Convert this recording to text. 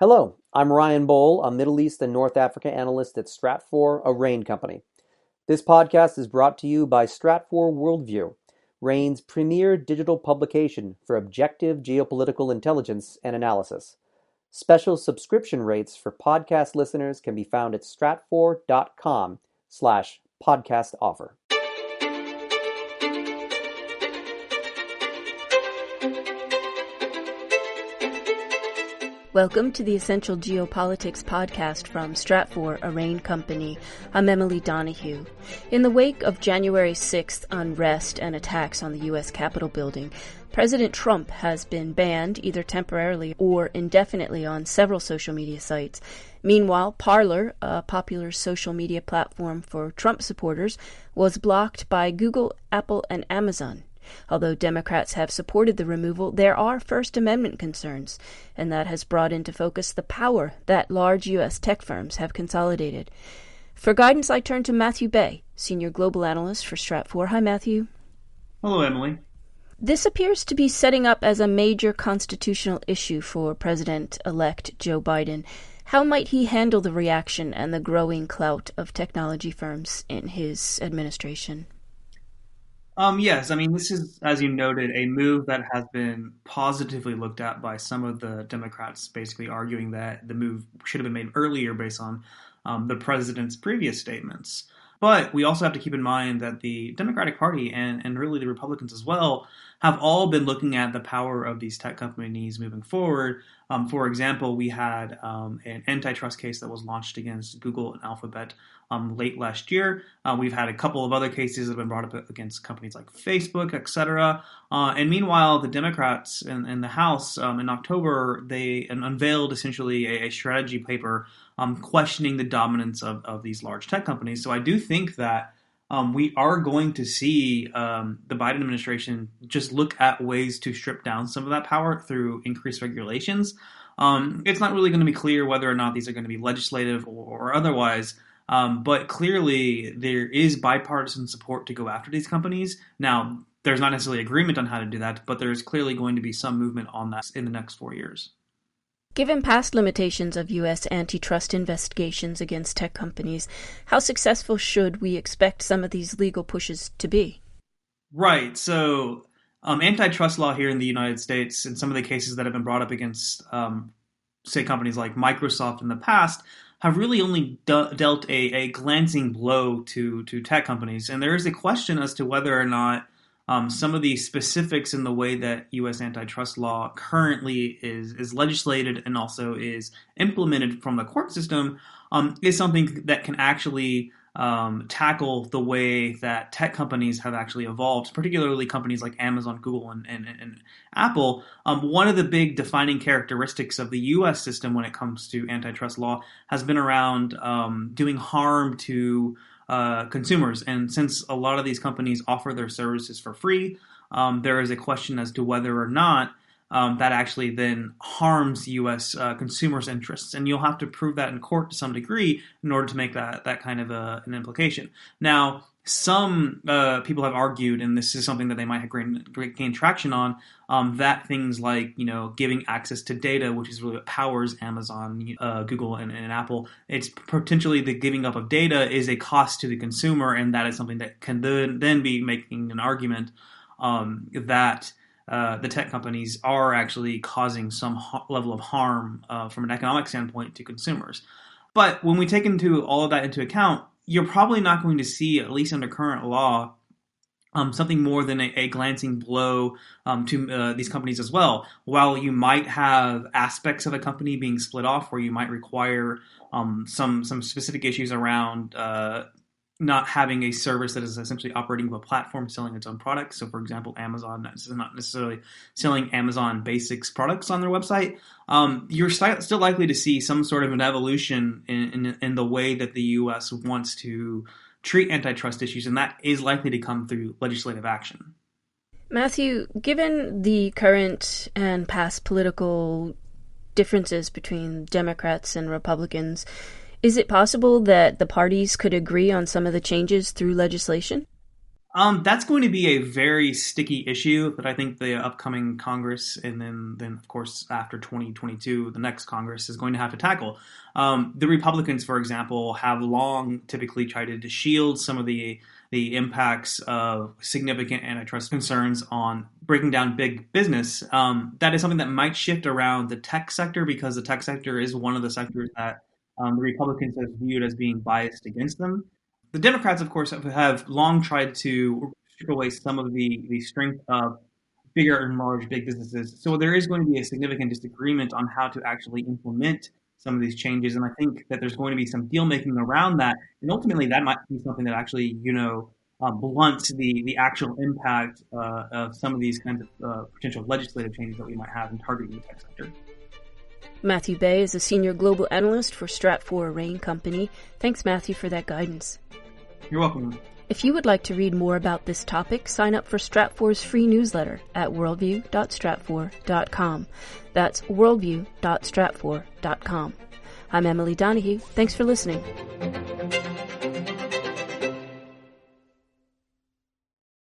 Hello, I'm Ryan Bohl, a Middle East and North Africa analyst at Stratfor, a RANE company. This podcast is brought to you by Stratfor Worldview, RANE's premier digital publication for objective geopolitical intelligence and analysis. Special subscription rates for podcast listeners can be found at stratfor.com slash podcast offer. Welcome to the Essential Geopolitics podcast from Stratfor, a RANE company. I'm Emily Donahue. In the wake of January 6th unrest and attacks on the U.S. Capitol building, President Trump has been banned either temporarily or indefinitely on several social media sites. Meanwhile, Parler, a popular social media platform for Trump supporters, was blocked by Google, Apple, and Amazon. Although Democrats have supported the removal, there are First Amendment concerns, and that has brought into focus the power that large U.S. tech firms have consolidated. For guidance, I turn to Matthew Bey, Senior Global Analyst for Stratfor. Hi, Matthew. Hello, Emily. This appears to be setting up as a major constitutional issue for President elect Joe Biden. How might he handle the reaction and the growing clout of technology firms in his administration? Um, yes, I mean, this is, as you noted, a move that has been positively looked at by some of the Democrats, basically arguing that the move should have been made earlier based on um, the president's previous statements. But we also have to keep in mind that the Democratic Party and, and really the Republicans as well have all been looking at the power of these tech companies moving forward. Um, for example, we had um, an antitrust case that was launched against Google and Alphabet um, late last year. Uh, we've had a couple of other cases that have been brought up against companies like Facebook, etc. Uh, and meanwhile, the Democrats in, in the House um, in October they unveiled essentially a, a strategy paper um, questioning the dominance of, of these large tech companies. So I do think that um, we are going to see um, the Biden administration just look at ways to strip down some of that power through increased regulations. Um, it's not really going to be clear whether or not these are going to be legislative or, or otherwise. Um, but clearly, there is bipartisan support to go after these companies. Now, there's not necessarily agreement on how to do that, but there's clearly going to be some movement on that in the next four years. Given past limitations of U.S. antitrust investigations against tech companies, how successful should we expect some of these legal pushes to be? Right. So, um, antitrust law here in the United States, and some of the cases that have been brought up against, um, say, companies like Microsoft in the past, have really only de- dealt a, a glancing blow to to tech companies. And there is a question as to whether or not um, some of the specifics in the way that U.S. antitrust law currently is is legislated and also is implemented from the court system um, is something that can actually um, tackle the way that tech companies have actually evolved, particularly companies like Amazon, Google, and, and, and Apple. Um, one of the big defining characteristics of the U.S. system when it comes to antitrust law has been around um, doing harm to uh, consumers. And since a lot of these companies offer their services for free, um, there is a question as to whether or not um, that actually then harms U.S. Uh, consumers' interests, and you'll have to prove that in court to some degree in order to make that that kind of a, an implication. Now, some uh, people have argued, and this is something that they might have gained, gained traction on, um, that things like you know giving access to data, which is really what powers Amazon, uh, Google, and, and, Apple, it's potentially the giving up of data is a cost to the consumer, and that is something that can then, then be making an argument um, that. Uh, the tech companies are actually causing some ha- level of harm uh, from an economic standpoint to consumers. But when we take into all of that into account, you're probably not going to see, at least under current law, um, something more than a, a glancing blow um, to uh, these companies as well. While you might have aspects of a company being split off, where you might require um, some some specific issues around uh, not having a service that is essentially operating with a platform selling its own products. So, for example, Amazon is not necessarily selling Amazon Basics products on their website. Um, you're st- still likely to see some sort of an evolution in, in, in, the way that the U.S. wants to treat antitrust issues, and that is likely to come through legislative action. Matthew, given the current and past political differences between Democrats and Republicans, is it possible that the parties could agree on some of the changes through legislation? Um, that's going to be a very sticky issue that I think the upcoming Congress and then, then of course, after 2022, the next Congress is going to have to tackle. Um, the Republicans, for example, have long typically tried to shield some of the the impacts of significant antitrust concerns on breaking down big business. Um, that is something that might shift around the tech sector because the tech sector is one of the sectors that um, the Republicans have viewed as being biased against them. The Democrats, of course, have, long tried to strip away some of the, the strength of bigger and large big businesses. So there is going to be a significant disagreement on how to actually implement some of these changes. And I think that there's going to be some deal making around that. And ultimately, that might be something that actually, you know, uh, blunts the, the actual impact uh, of some of these kinds of uh, potential legislative changes that we might have in targeting the tech sector. Matthew Bey is a senior global analyst for Stratfor RANE Company. Thanks, Matthew, for that guidance. You're welcome. If you would like to read more about this topic, sign up for Stratfor's free newsletter at worldview.stratfor.com. That's worldview.stratfor.com. I'm Emily Donahue. Thanks for listening.